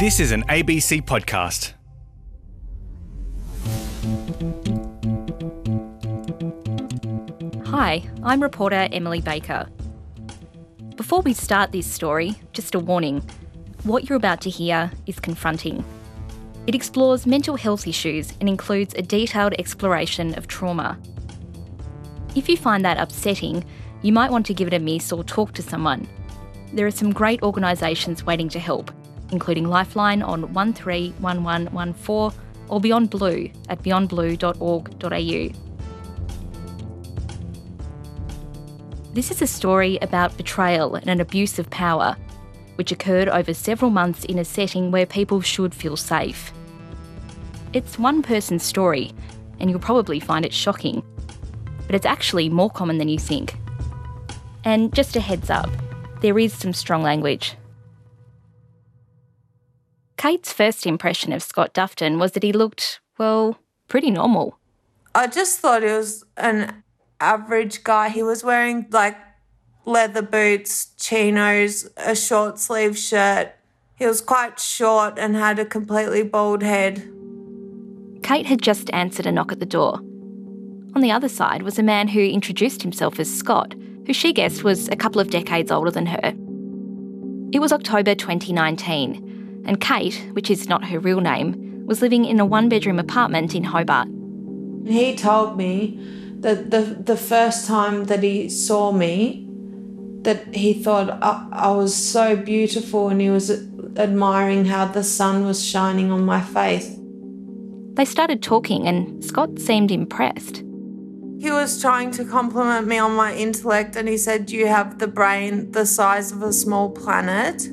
This is an ABC podcast. Hi, I'm reporter Emily Baker. Before we start this story, just a warning what you're about to hear is confronting. It explores mental health issues and includes a detailed exploration of trauma. If you find that upsetting, you might want to give it a miss or talk to someone. There are some great organisations waiting to help, including Lifeline on 131114 or Beyond Blue at beyondblue.org.au. This is a story about betrayal and an abuse of power, which occurred over several months in a setting where people should feel safe. It's one person's story, and you'll probably find it shocking, but it's actually more common than you think. And just a heads up, there is some strong language. Kate's first impression of Scott Dufton was that he looked, well, pretty normal. I just thought he was an average guy. He was wearing like leather boots, chinos, a short sleeve shirt. He was quite short and had a completely bald head. Kate had just answered a knock at the door. On the other side was a man who introduced himself as Scott, who she guessed was a couple of decades older than her. It was October 2019, and Kate, which is not her real name, was living in a one bedroom apartment in Hobart. He told me that the, the first time that he saw me, that he thought I, I was so beautiful and he was admiring how the sun was shining on my face. They started talking, and Scott seemed impressed. He was trying to compliment me on my intellect, and he said, You have the brain the size of a small planet.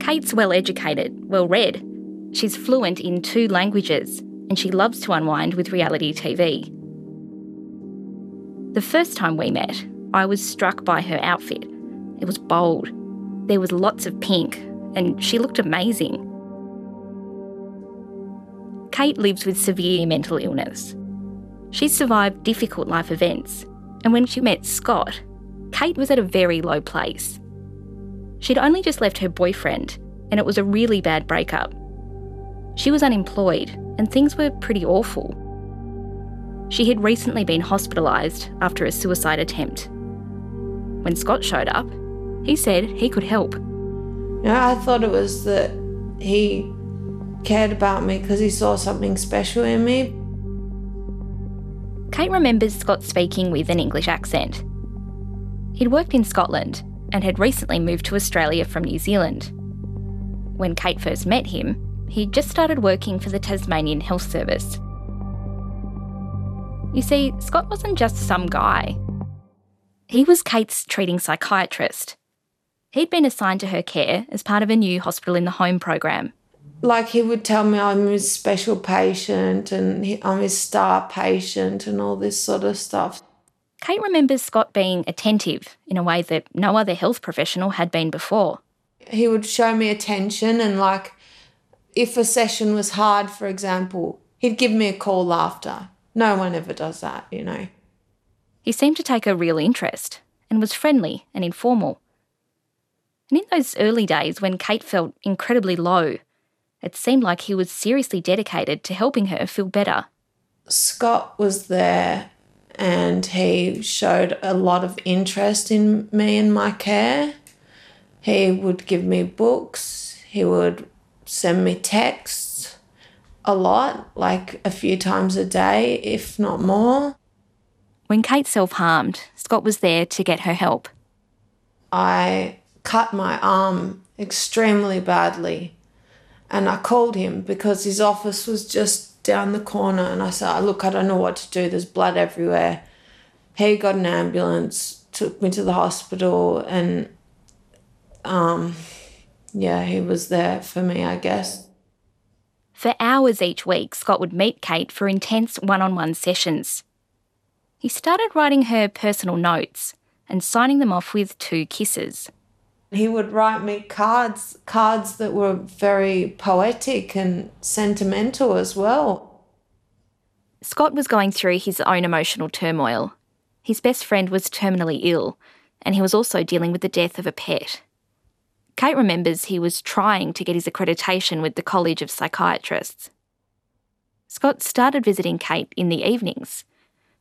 Kate's well educated, well read. She's fluent in two languages, and she loves to unwind with reality TV. The first time we met, I was struck by her outfit. It was bold. There was lots of pink, and she looked amazing. Kate lives with severe mental illness. She's survived difficult life events, and when she met Scott, Kate was at a very low place. She'd only just left her boyfriend, and it was a really bad breakup. She was unemployed, and things were pretty awful. She had recently been hospitalised after a suicide attempt. When Scott showed up, he said he could help. Yeah, I thought it was that he cared about me because he saw something special in me. Kate remembers Scott speaking with an English accent. He'd worked in Scotland and had recently moved to Australia from New Zealand. When Kate first met him, he'd just started working for the Tasmanian Health Service. You see, Scott wasn't just some guy. He was Kate's treating psychiatrist. He'd been assigned to her care as part of a new hospital in the home program like he would tell me I'm his special patient and I'm his star patient and all this sort of stuff. Kate remembers Scott being attentive in a way that no other health professional had been before. He would show me attention and like if a session was hard, for example, he'd give me a call after. No one ever does that, you know. He seemed to take a real interest and was friendly and informal. And in those early days when Kate felt incredibly low, it seemed like he was seriously dedicated to helping her feel better. Scott was there and he showed a lot of interest in me and my care. He would give me books, he would send me texts a lot, like a few times a day, if not more. When Kate self harmed, Scott was there to get her help. I cut my arm extremely badly and I called him because his office was just down the corner. And I said, Look, I don't know what to do. There's blood everywhere. He got an ambulance, took me to the hospital, and um, yeah, he was there for me, I guess. For hours each week, Scott would meet Kate for intense one on one sessions. He started writing her personal notes and signing them off with two kisses. He would write me cards, cards that were very poetic and sentimental as well. Scott was going through his own emotional turmoil. His best friend was terminally ill, and he was also dealing with the death of a pet. Kate remembers he was trying to get his accreditation with the College of Psychiatrists. Scott started visiting Kate in the evenings.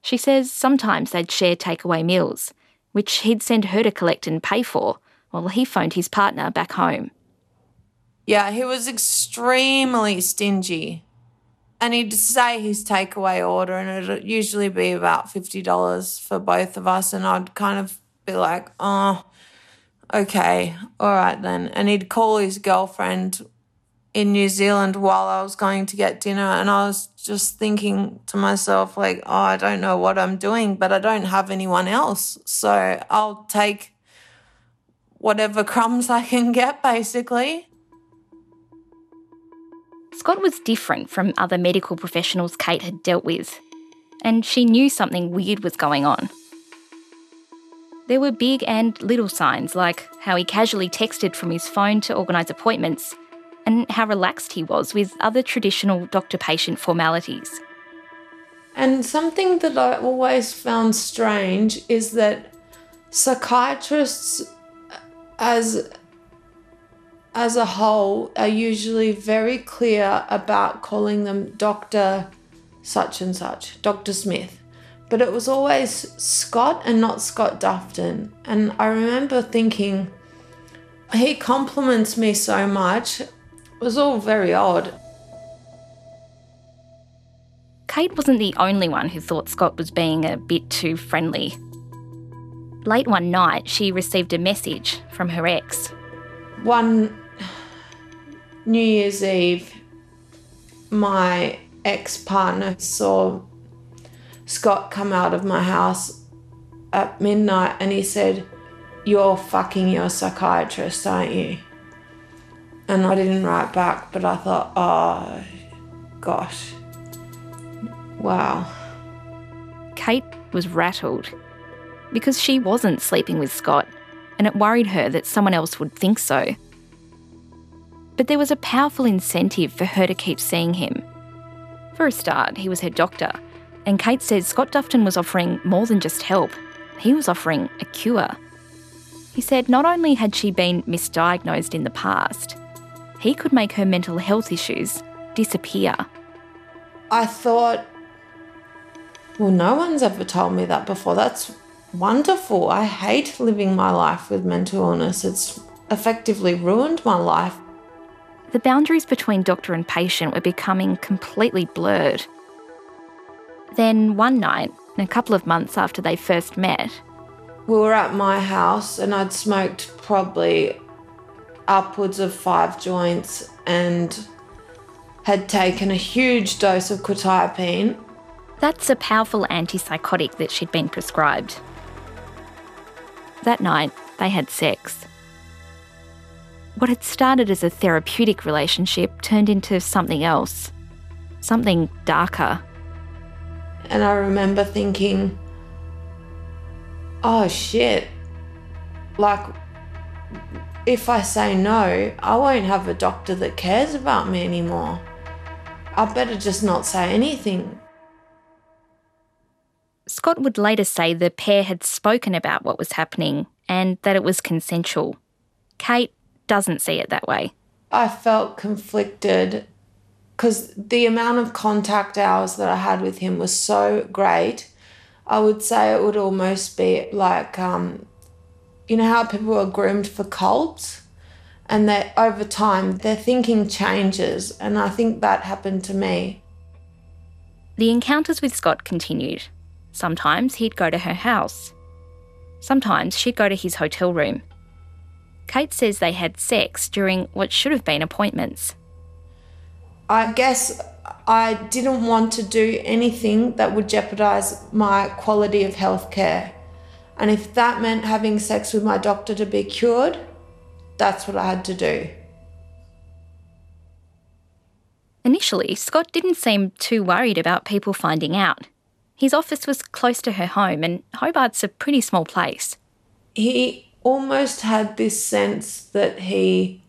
She says sometimes they'd share takeaway meals, which he'd send her to collect and pay for while he phoned his partner back home. Yeah, he was extremely stingy. And he'd say his takeaway order, and it'd usually be about $50 for both of us. And I'd kind of be like, oh, okay, all right then. And he'd call his girlfriend in New Zealand while I was going to get dinner. And I was just thinking to myself, like, oh, I don't know what I'm doing, but I don't have anyone else. So I'll take whatever crumbs I can get, basically. Scott was different from other medical professionals Kate had dealt with, and she knew something weird was going on. There were big and little signs, like how he casually texted from his phone to organise appointments, and how relaxed he was with other traditional doctor patient formalities. And something that I always found strange is that psychiatrists, as as a whole, are usually very clear about calling them Dr. such and such, Dr. Smith. But it was always Scott and not Scott Dufton. And I remember thinking, he compliments me so much. It was all very odd. Kate wasn't the only one who thought Scott was being a bit too friendly. Late one night, she received a message from her ex. One New Year's Eve, my ex partner saw Scott come out of my house at midnight and he said, You're fucking your psychiatrist, aren't you? And I didn't write back, but I thought, Oh, gosh. Wow. Kate was rattled because she wasn't sleeping with Scott, and it worried her that someone else would think so. But there was a powerful incentive for her to keep seeing him. For a start, he was her doctor, and Kate says Scott Dufton was offering more than just help, he was offering a cure. He said not only had she been misdiagnosed in the past, he could make her mental health issues disappear. I thought, well, no one's ever told me that before. That's wonderful. I hate living my life with mental illness. It's effectively ruined my life. The boundaries between doctor and patient were becoming completely blurred. Then one night, a couple of months after they first met, we were at my house and I'd smoked probably upwards of five joints and had taken a huge dose of quetiapine. That's a powerful antipsychotic that she'd been prescribed. That night, they had sex. What had started as a therapeutic relationship turned into something else, something darker. And I remember thinking, oh shit, like if I say no, I won't have a doctor that cares about me anymore. I better just not say anything. Scott would later say the pair had spoken about what was happening and that it was consensual. Kate doesn't see it that way. I felt conflicted because the amount of contact hours that I had with him was so great. I would say it would almost be like, um, you know, how people are groomed for cults? And that over time their thinking changes. And I think that happened to me. The encounters with Scott continued. Sometimes he'd go to her house. Sometimes she'd go to his hotel room. Kate says they had sex during what should have been appointments. I guess I didn't want to do anything that would jeopardize my quality of healthcare. And if that meant having sex with my doctor to be cured, that's what I had to do. Initially, Scott didn't seem too worried about people finding out. His office was close to her home, and Hobart's a pretty small place. He almost had this sense that he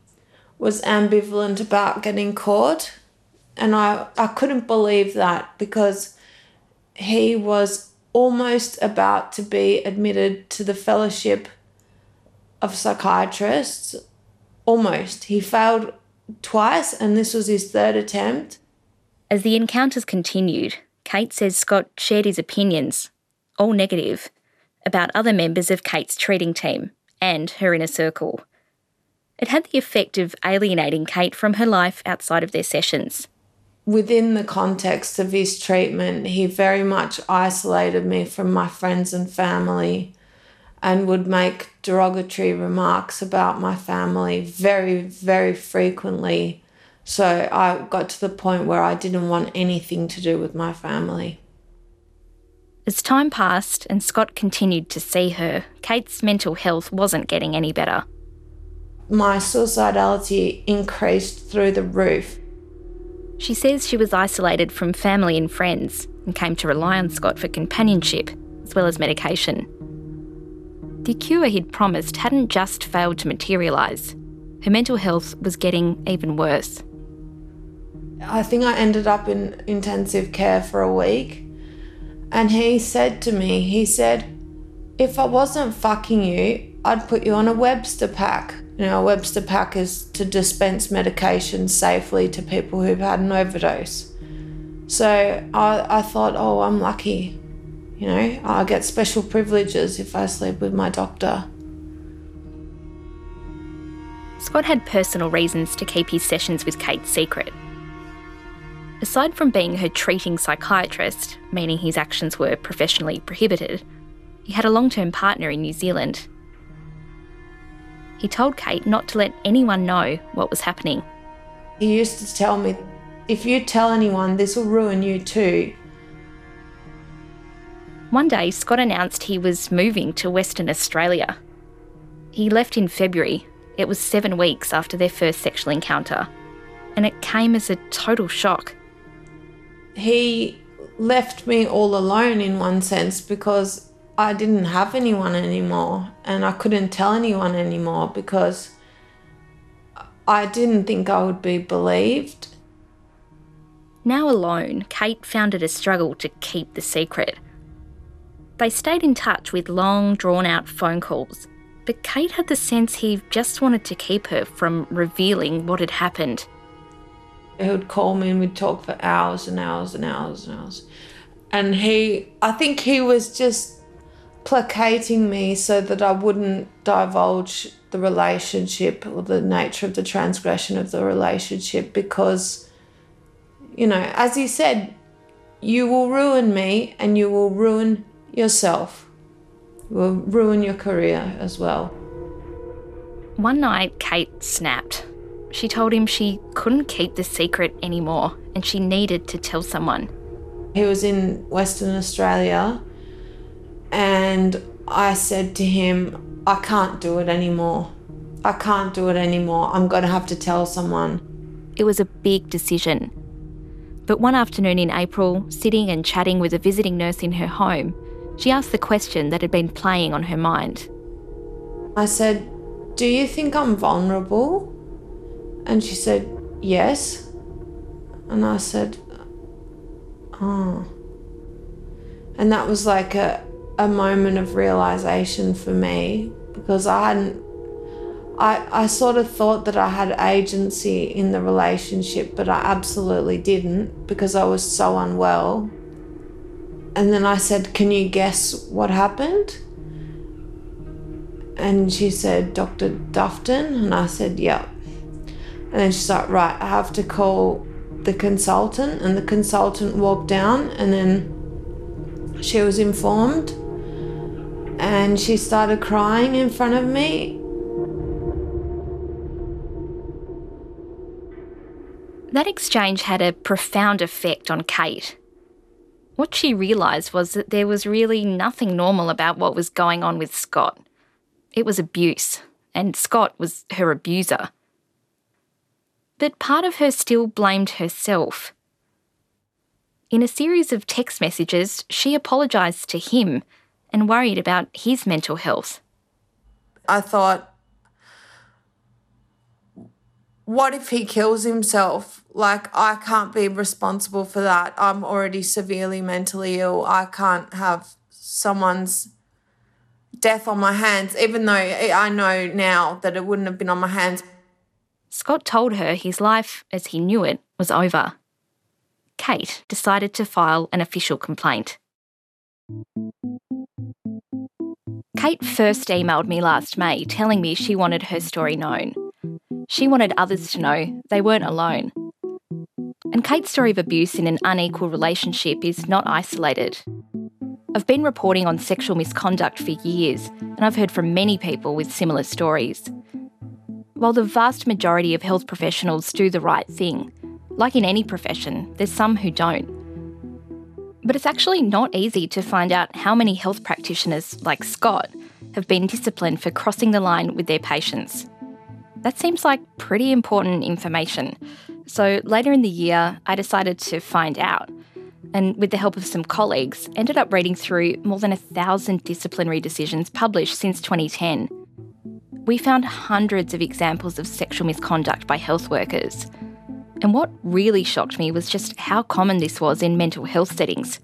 was ambivalent about getting caught. And I, I couldn't believe that because he was almost about to be admitted to the fellowship of psychiatrists almost. He failed twice, and this was his third attempt. As the encounters continued, Kate says Scott shared his opinions, all negative, about other members of Kate's treating team and her inner circle. It had the effect of alienating Kate from her life outside of their sessions. Within the context of his treatment, he very much isolated me from my friends and family and would make derogatory remarks about my family very, very frequently. So I got to the point where I didn't want anything to do with my family. As time passed and Scott continued to see her, Kate's mental health wasn't getting any better. My suicidality increased through the roof. She says she was isolated from family and friends and came to rely on Scott for companionship as well as medication. The cure he'd promised hadn't just failed to materialise, her mental health was getting even worse. I think I ended up in intensive care for a week and he said to me, he said, if I wasn't fucking you, I'd put you on a Webster pack. You know, a Webster pack is to dispense medication safely to people who've had an overdose. So I, I thought, oh, I'm lucky. You know, I get special privileges if I sleep with my doctor. Scott had personal reasons to keep his sessions with Kate secret. Aside from being her treating psychiatrist, meaning his actions were professionally prohibited, he had a long term partner in New Zealand. He told Kate not to let anyone know what was happening. He used to tell me, if you tell anyone, this will ruin you too. One day, Scott announced he was moving to Western Australia. He left in February. It was seven weeks after their first sexual encounter. And it came as a total shock he left me all alone in one sense because I didn't have anyone anymore and I couldn't tell anyone anymore because I didn't think I would be believed. Now alone, Kate found it a struggle to keep the secret. They stayed in touch with long, drawn out phone calls, but Kate had the sense he just wanted to keep her from revealing what had happened. He would call me and we'd talk for hours and hours and hours and hours. And he, I think he was just placating me so that I wouldn't divulge the relationship or the nature of the transgression of the relationship because, you know, as he said, you will ruin me and you will ruin yourself. You will ruin your career as well. One night, Kate snapped. She told him she couldn't keep the secret anymore and she needed to tell someone. He was in Western Australia and I said to him, I can't do it anymore. I can't do it anymore. I'm going to have to tell someone. It was a big decision. But one afternoon in April, sitting and chatting with a visiting nurse in her home, she asked the question that had been playing on her mind. I said, Do you think I'm vulnerable? And she said, Yes. And I said, Oh. And that was like a, a moment of realization for me because I hadn't, I, I sort of thought that I had agency in the relationship, but I absolutely didn't because I was so unwell. And then I said, Can you guess what happened? And she said, Dr. Dufton. And I said, Yep. And then she's like, right, I have to call the consultant. And the consultant walked down, and then she was informed. And she started crying in front of me. That exchange had a profound effect on Kate. What she realised was that there was really nothing normal about what was going on with Scott. It was abuse, and Scott was her abuser. But part of her still blamed herself. In a series of text messages, she apologised to him and worried about his mental health. I thought, what if he kills himself? Like, I can't be responsible for that. I'm already severely mentally ill. I can't have someone's death on my hands, even though I know now that it wouldn't have been on my hands Scott told her his life, as he knew it, was over. Kate decided to file an official complaint. Kate first emailed me last May telling me she wanted her story known. She wanted others to know they weren't alone. And Kate's story of abuse in an unequal relationship is not isolated. I've been reporting on sexual misconduct for years, and I've heard from many people with similar stories. While the vast majority of health professionals do the right thing, like in any profession, there's some who don't. But it's actually not easy to find out how many health practitioners, like Scott, have been disciplined for crossing the line with their patients. That seems like pretty important information. So later in the year, I decided to find out. And with the help of some colleagues, ended up reading through more than a thousand disciplinary decisions published since 2010. We found hundreds of examples of sexual misconduct by health workers. And what really shocked me was just how common this was in mental health settings.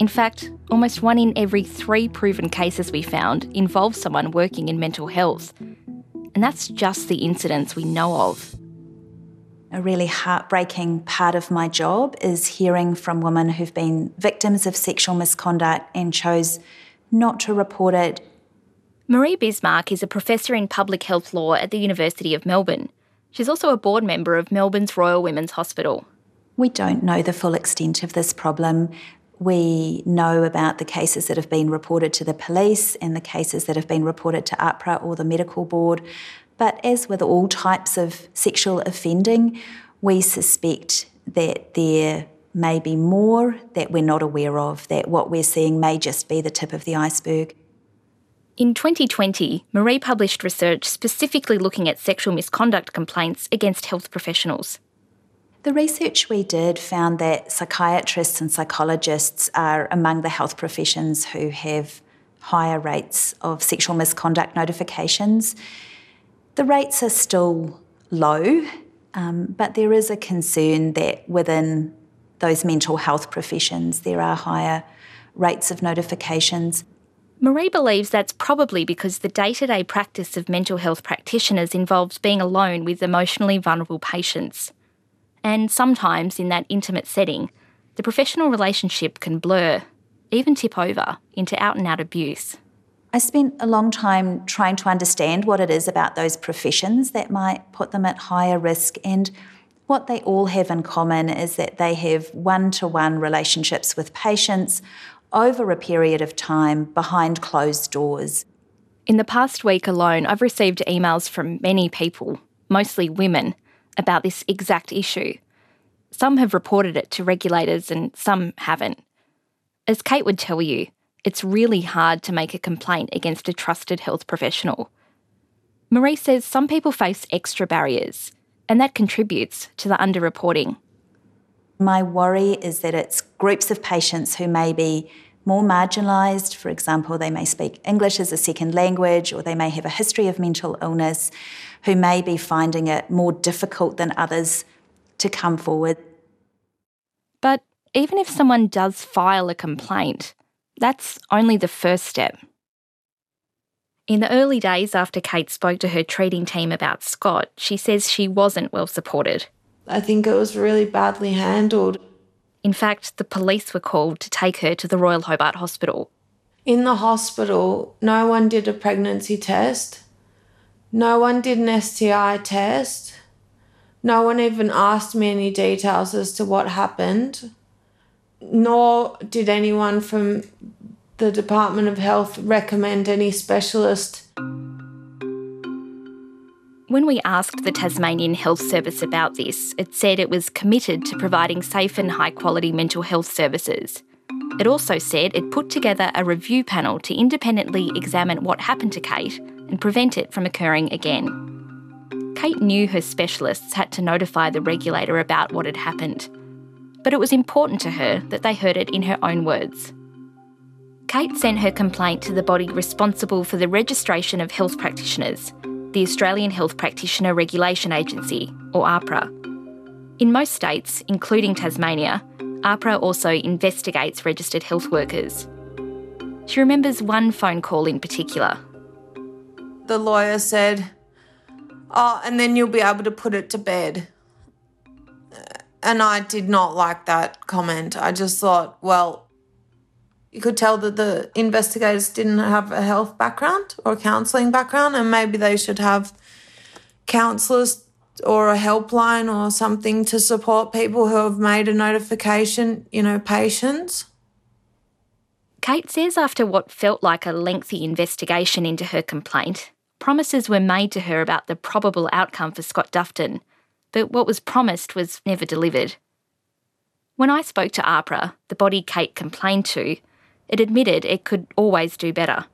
In fact, almost one in every three proven cases we found involved someone working in mental health. And that's just the incidents we know of. A really heartbreaking part of my job is hearing from women who've been victims of sexual misconduct and chose not to report it. Marie Bismark is a professor in public health law at the University of Melbourne. She's also a board member of Melbourne's Royal Women's Hospital. We don't know the full extent of this problem. We know about the cases that have been reported to the police and the cases that have been reported to AHPRA or the medical board. But as with all types of sexual offending, we suspect that there may be more that we're not aware of, that what we're seeing may just be the tip of the iceberg. In 2020, Marie published research specifically looking at sexual misconduct complaints against health professionals. The research we did found that psychiatrists and psychologists are among the health professions who have higher rates of sexual misconduct notifications. The rates are still low, um, but there is a concern that within those mental health professions there are higher rates of notifications. Marie believes that's probably because the day to day practice of mental health practitioners involves being alone with emotionally vulnerable patients. And sometimes in that intimate setting, the professional relationship can blur, even tip over into out and out abuse. I spent a long time trying to understand what it is about those professions that might put them at higher risk. And what they all have in common is that they have one to one relationships with patients over a period of time behind closed doors. In the past week alone, I've received emails from many people, mostly women, about this exact issue. Some have reported it to regulators and some haven't. As Kate would tell you, it's really hard to make a complaint against a trusted health professional. Marie says some people face extra barriers, and that contributes to the underreporting. My worry is that it's groups of patients who may be more marginalised. For example, they may speak English as a second language or they may have a history of mental illness, who may be finding it more difficult than others to come forward. But even if someone does file a complaint, that's only the first step. In the early days after Kate spoke to her treating team about Scott, she says she wasn't well supported. I think it was really badly handled. In fact, the police were called to take her to the Royal Hobart Hospital. In the hospital, no one did a pregnancy test. No one did an STI test. No one even asked me any details as to what happened. Nor did anyone from the Department of Health recommend any specialist. When we asked the Tasmanian Health Service about this, it said it was committed to providing safe and high quality mental health services. It also said it put together a review panel to independently examine what happened to Kate and prevent it from occurring again. Kate knew her specialists had to notify the regulator about what had happened, but it was important to her that they heard it in her own words. Kate sent her complaint to the body responsible for the registration of health practitioners, the Australian Health Practitioner Regulation Agency, or AHPRA. In most states, including Tasmania, AHPRA also investigates registered health workers. She remembers one phone call in particular. The lawyer said, Oh, and then you'll be able to put it to bed. And I did not like that comment. I just thought, well, you could tell that the investigators didn't have a health background or counselling background, and maybe they should have counsellors or a helpline or something to support people who have made a notification, you know, patients. Kate says after what felt like a lengthy investigation into her complaint, promises were made to her about the probable outcome for Scott Dufton, but what was promised was never delivered. When I spoke to AHPRA, the body Kate complained to, it admitted it could always do better.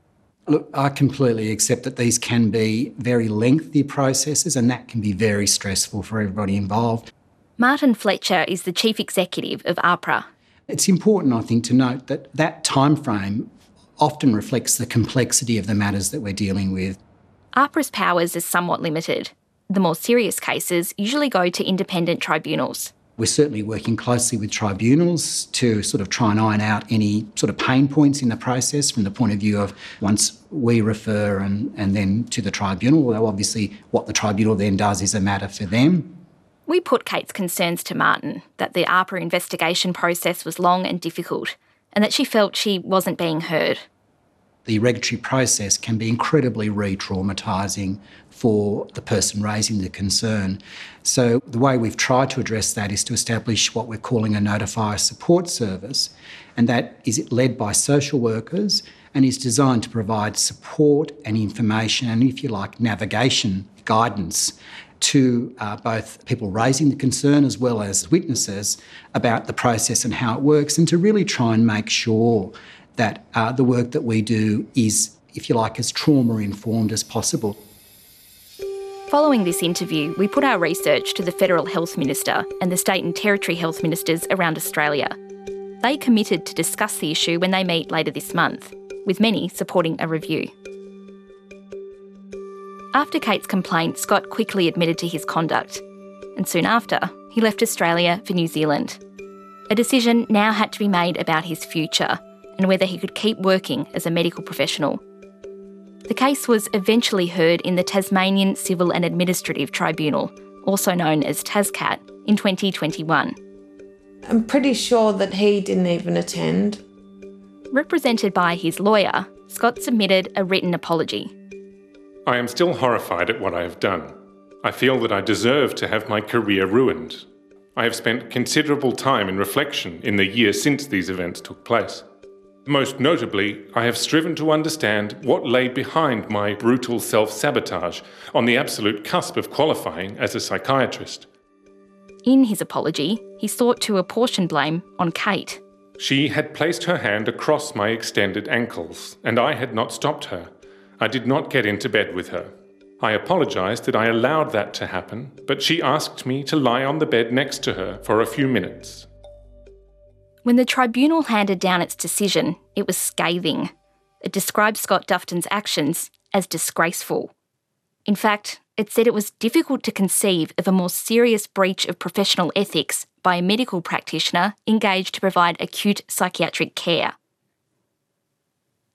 Look, I completely accept that these can be very lengthy processes and that can be very stressful for everybody involved. Martin Fletcher is the chief executive of AHPRA. It's important, I think, to note that that time frame often reflects the complexity of the matters that we're dealing with. AHPRA's powers are somewhat limited. The more serious cases usually go to independent tribunals. We're certainly working closely with tribunals to sort of try and iron out any sort of pain points in the process from the point of view of once we refer and, and then to the tribunal, although obviously what the tribunal then does is a matter for them. We put Kate's concerns to Martin that the AHPRA investigation process was long and difficult and that she felt she wasn't being heard the regulatory process can be incredibly re traumatising for the person raising the concern. So, the way we've tried to address that is to establish what we're calling a notifier support service, and that is led by social workers and is designed to provide support and information and, if you like, navigation guidance to uh, both people raising the concern as well as witnesses about the process and how it works, and to really try and make sure that uh, the work that we do is, if you like, as trauma informed as possible. Following this interview, we put our research to the Federal Health Minister and the State and Territory Health Ministers around Australia. They committed to discuss the issue when they meet later this month, with many supporting a review. After Kate's complaint, Scott quickly admitted to his conduct, and soon after, he left Australia for New Zealand. A decision now had to be made about his future and whether he could keep working as a medical professional. The case was eventually heard in the Tasmanian Civil and Administrative Tribunal, also known as TASCAT, in 2021. I'm pretty sure that he didn't even attend. Represented by his lawyer, Scott submitted a written apology. I am still horrified at what I have done. I feel that I deserve to have my career ruined. I have spent considerable time in reflection in the year since these events took place. Most notably, I have striven to understand what lay behind my brutal self sabotage on the absolute cusp of qualifying as a psychiatrist. In his apology, he sought to apportion blame on Kate. She had placed her hand across my extended ankles, and I had not stopped her. I did not get into bed with her. I apologised that I allowed that to happen, but she asked me to lie on the bed next to her for a few minutes. When the tribunal handed down its decision, it was scathing. It described Scott Dufton's actions as disgraceful. In fact, it said it was difficult to conceive of a more serious breach of professional ethics by a medical practitioner engaged to provide acute psychiatric care.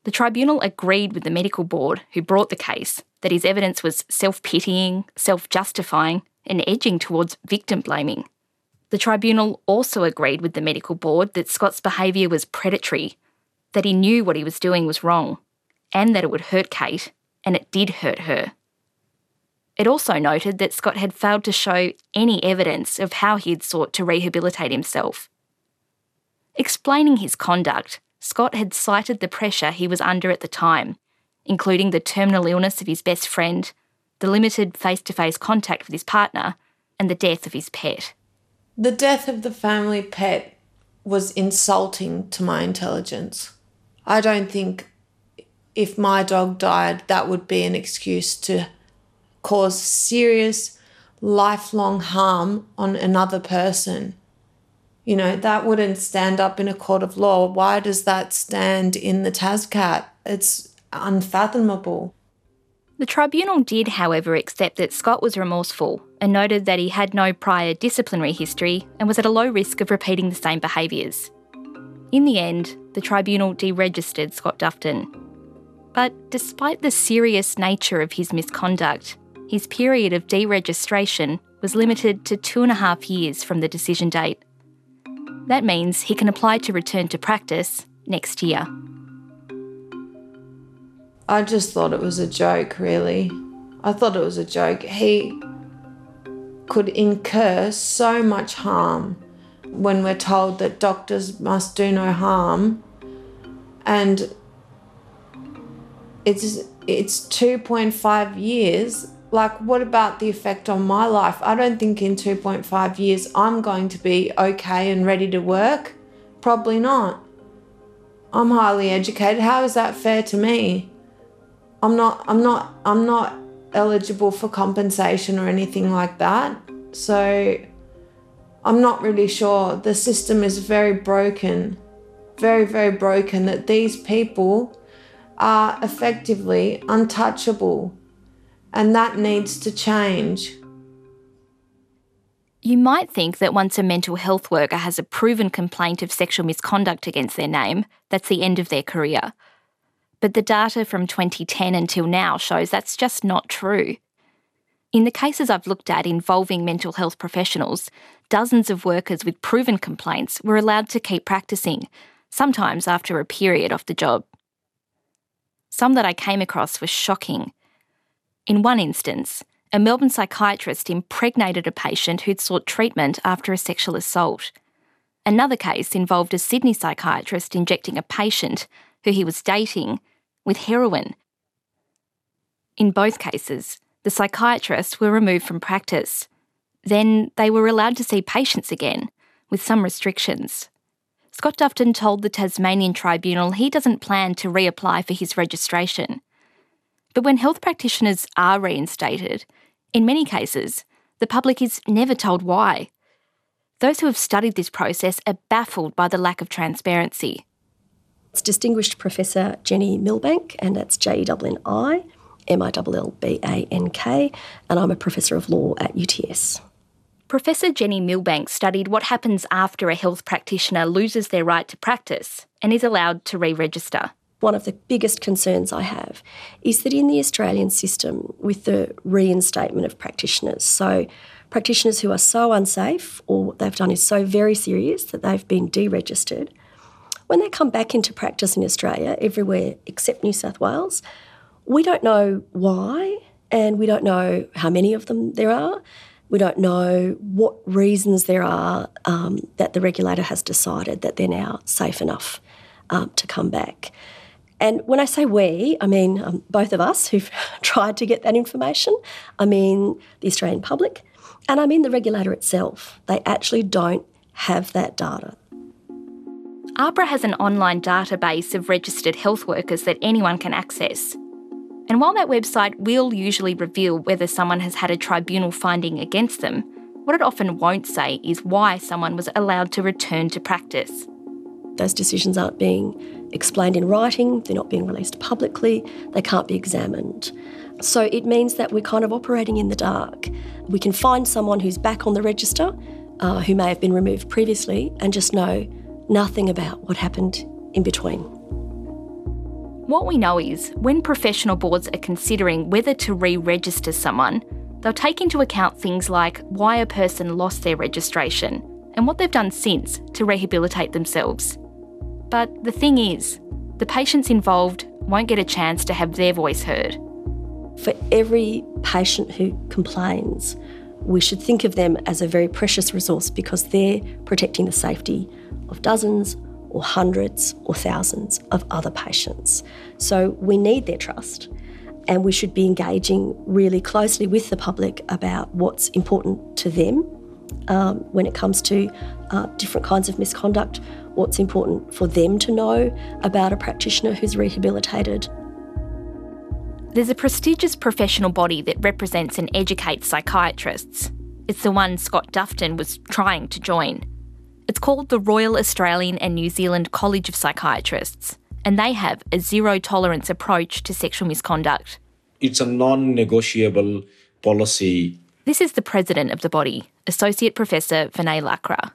The tribunal agreed with the medical board who brought the case that his evidence was self pitying, self justifying, and edging towards victim blaming. The tribunal also agreed with the medical board that Scott's behaviour was predatory, that he knew what he was doing was wrong, and that it would hurt Kate, and it did hurt her. It also noted that Scott had failed to show any evidence of how he had sought to rehabilitate himself. Explaining his conduct, Scott had cited the pressure he was under at the time, including the terminal illness of his best friend, the limited face to face contact with his partner, and the death of his pet. The death of the family pet was insulting to my intelligence. I don't think if my dog died, that would be an excuse to cause serious, lifelong harm on another person. You know, that wouldn't stand up in a court of law. Why does that stand in the TASCAT? It's unfathomable. The tribunal did, however, accept that Scott was remorseful and noted that he had no prior disciplinary history and was at a low risk of repeating the same behaviours. In the end, the tribunal deregistered Scott Dufton. But despite the serious nature of his misconduct, his period of deregistration was limited to two and a half years from the decision date. That means he can apply to return to practice next year. I just thought it was a joke, really. I thought it was a joke. He could incur so much harm when we're told that doctors must do no harm. And it's it's 2.5 years. Like what about the effect on my life? I don't think in 2.5 years i'm going to be okay and ready to work. Probably not. I'm highly educated. How is that fair to me i'm not i'm not i'm not eligible for compensation or anything like that so i'm not really sure the system is very broken very very broken that these people are effectively untouchable, and that needs to change. You might think that once a mental health worker has a proven complaint of sexual misconduct against their name, that's the end of their career. But the data from 2010 until now shows that's just not true. In the cases I've looked at involving mental health professionals, dozens of workers with proven complaints were allowed to keep practicing, sometimes after a period off the job. Some that I came across were shocking. In one instance, a Melbourne psychiatrist impregnated a patient who'd sought treatment after a sexual assault. Another case involved a Sydney psychiatrist injecting a patient who he was dating with heroin. In both cases, the psychiatrists were removed from practice. Then they were allowed to see patients again, with some restrictions. Scott Dufton told the Tasmanian Tribunal he doesn't plan to reapply for his registration. But when health practitioners are reinstated, in many cases, the public is never told why. Those who have studied this process are baffled by the lack of transparency. It's Distinguished Professor Jenni Millbank, and that's J E N I M I L L B A N K, and I'm a Professor of Law at UTS. Professor Jenni Millbank studied what happens after a health practitioner loses their right to practice and is allowed to re register. One of the biggest concerns I have is that in the Australian system, with the reinstatement of practitioners, so practitioners who are so unsafe or what they've done is so very serious that they've been deregistered, when they come back into practice in Australia, everywhere except New South Wales, we don't know why and we don't know how many of them there are. We don't know what reasons there are um, that the regulator has decided that they're now safe enough um, to come back. And when I say we, I mean um, both of us who've tried to get that information. I mean the Australian public, and I mean the regulator itself. They actually don't have that data. AHPRA has an online database of registered health workers that anyone can access. And while that website will usually reveal whether someone has had a tribunal finding against them, what it often won't say is why someone was allowed to return to practice. Those decisions aren't being explained in writing, they're not being released publicly, they can't be examined. So it means that we're kind of operating in the dark. We can find someone who's back on the register, uh, who may have been removed previously, and just know nothing about what happened in between. What we know is when professional boards are considering whether to re register someone, they'll take into account things like why a person lost their registration and what they've done since to rehabilitate themselves. But the thing is, the patients involved won't get a chance to have their voice heard. For every patient who complains, we should think of them as a very precious resource because they're protecting the safety of dozens or hundreds or thousands of other patients. So we need their trust and we should be engaging really closely with the public about what's important to them um, when it comes to uh, different kinds of misconduct, what's important for them to know about a practitioner who's rehabilitated. There's a prestigious professional body that represents and educates psychiatrists. It's the one Scott Dufton was trying to join. It's called the Royal Australian and New Zealand College of Psychiatrists, and they have a zero tolerance approach to sexual misconduct. It's a non negotiable policy. This is the president of the body, Associate Professor Vinay Lakra.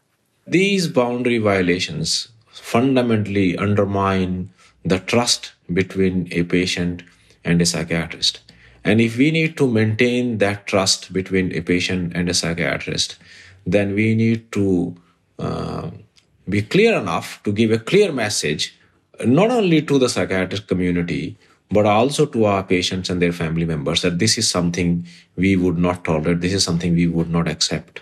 These boundary violations fundamentally undermine the trust between a patient and a psychiatrist. And if we need to maintain that trust between a patient and a psychiatrist, then we need to uh, be clear enough to give a clear message, not only to the psychiatrist community, but also to our patients and their family members that this is something we would not tolerate, this is something we would not accept.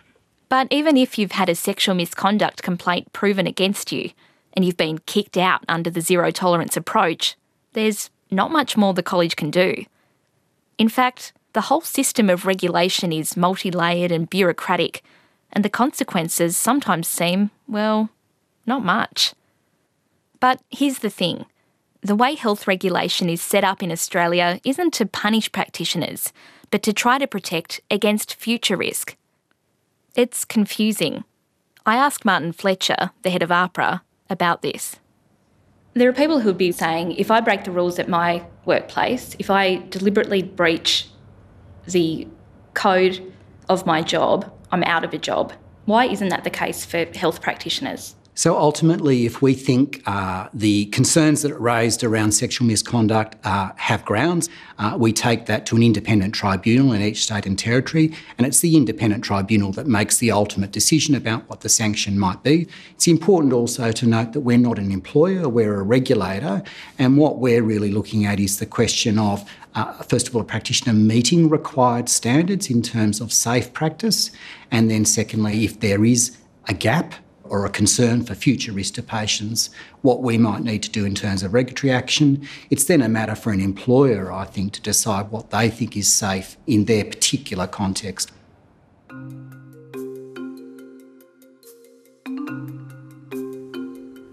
But even if you've had a sexual misconduct complaint proven against you and you've been kicked out under the zero tolerance approach, there's not much more the college can do. In fact, the whole system of regulation is multi layered and bureaucratic, and the consequences sometimes seem, well, not much. But here's the thing the way health regulation is set up in Australia isn't to punish practitioners, but to try to protect against future risk. It's confusing. I asked Martin Fletcher, the head of AHPRA, about this. There are people who would be saying if I break the rules at my workplace, if I deliberately breach the code of my job, I'm out of a job. Why isn't that the case for health practitioners? So ultimately, if we think uh, the concerns that are raised around sexual misconduct uh, have grounds, uh, we take that to an independent tribunal in each state and territory, and it's the independent tribunal that makes the ultimate decision about what the sanction might be. It's important also to note that we're not an employer, we're a regulator, and what we're really looking at is the question of uh, first of all, a practitioner meeting required standards in terms of safe practice, and then secondly, if there is a gap or a concern for future risk to patients, what we might need to do in terms of regulatory action. It's then a matter for an employer, I think, to decide what they think is safe in their particular context.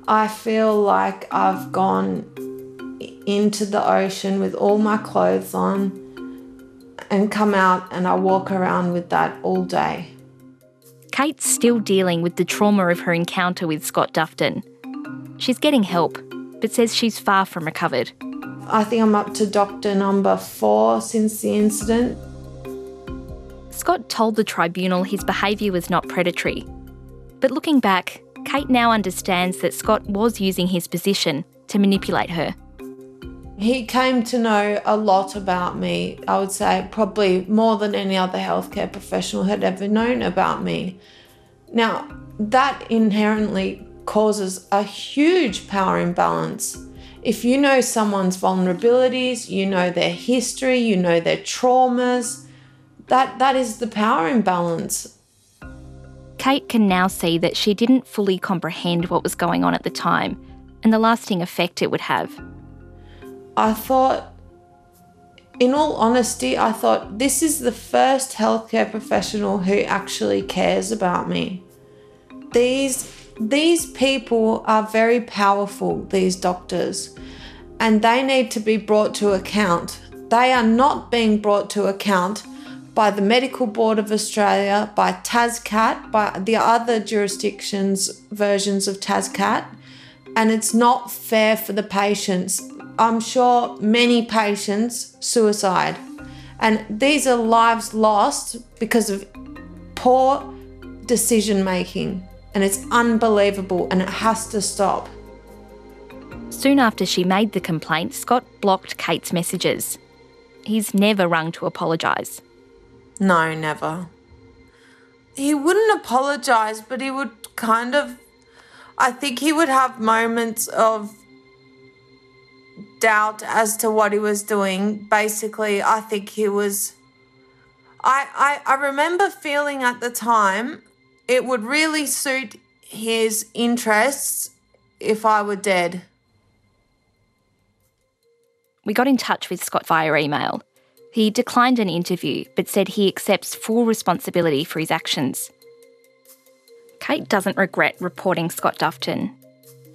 I feel like I've gone into the ocean with all my clothes on and come out and I walk around with that all day. Kate's still dealing with the trauma of her encounter with Scott Dufton. She's getting help, but says she's far from recovered. I think I'm up to doctor number four since the incident. Scott told the tribunal his behaviour was not predatory. But looking back, Kate now understands that Scott was using his position to manipulate her. He came to know a lot about me. I would say probably more than any other healthcare professional had ever known about me. Now, that inherently causes a huge power imbalance. If you know someone's vulnerabilities, you know their history, you know their traumas, that, that is the power imbalance. Kate can now see that she didn't fully comprehend what was going on at the time and the lasting effect it would have. I thought, in all honesty, I thought this is the first healthcare professional who actually cares about me. These these people are very powerful, these doctors, and they need to be brought to account. They are not being brought to account by the Medical Board of Australia, by TASCAT, by the other jurisdictions' versions of TASCAT, and it's not fair for the patients. I'm sure many patients suicide. And these are lives lost because of poor decision making. And it's unbelievable and it has to stop. Soon after she made the complaint, Scott blocked Kate's messages. He's never rung to apologise. No, never. He wouldn't apologise, but he would kind of. I think he would have moments of doubt as to what he was doing. Basically, I think he was. I, I, I remember feeling at the time it would really suit his interests if I were dead. We got in touch with Scott via email. He declined an interview but said he accepts full responsibility for his actions. Kate doesn't regret reporting Scott Dufton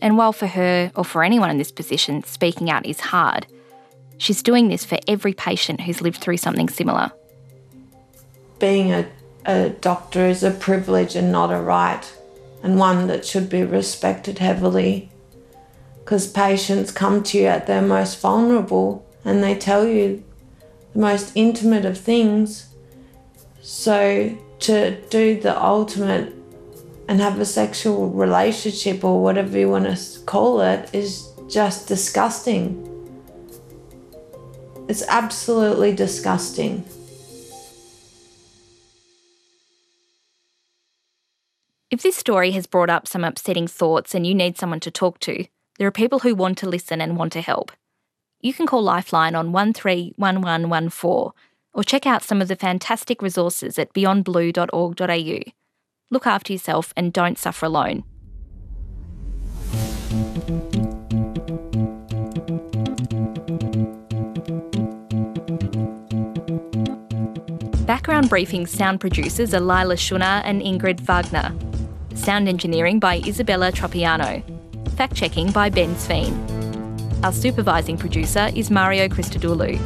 and while for her, or for anyone in this position, speaking out is hard, she's doing this for every patient who's lived through something similar. Being a, a doctor is a privilege and not a right, and one that should be respected heavily. Because patients come to you at their most vulnerable and they tell you the most intimate of things. So, to do the ultimate and have a sexual relationship or whatever you want to call it is just disgusting. It's absolutely disgusting. If this story has brought up some upsetting thoughts and you need someone to talk to, there are people who want to listen and want to help. You can call Lifeline on 131114 or check out some of the fantastic resources at beyondblue.org.au. Look after yourself and don't suffer alone. Background Briefing sound producers are Leila Shunnar and Ingrid Wagner. Sound engineering by Isabella Tropiano. Fact checking by Ben Sveen. Our supervising producer is Mario Christodoulou.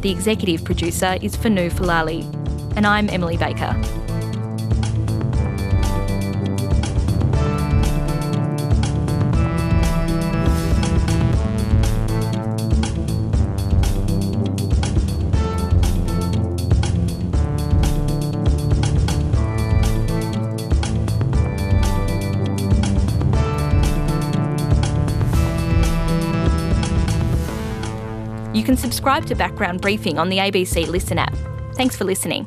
The executive producer is Fanu Falali. And I'm Emily Baker. Subscribe to Background Briefing on the ABC Listen app. Thanks for listening.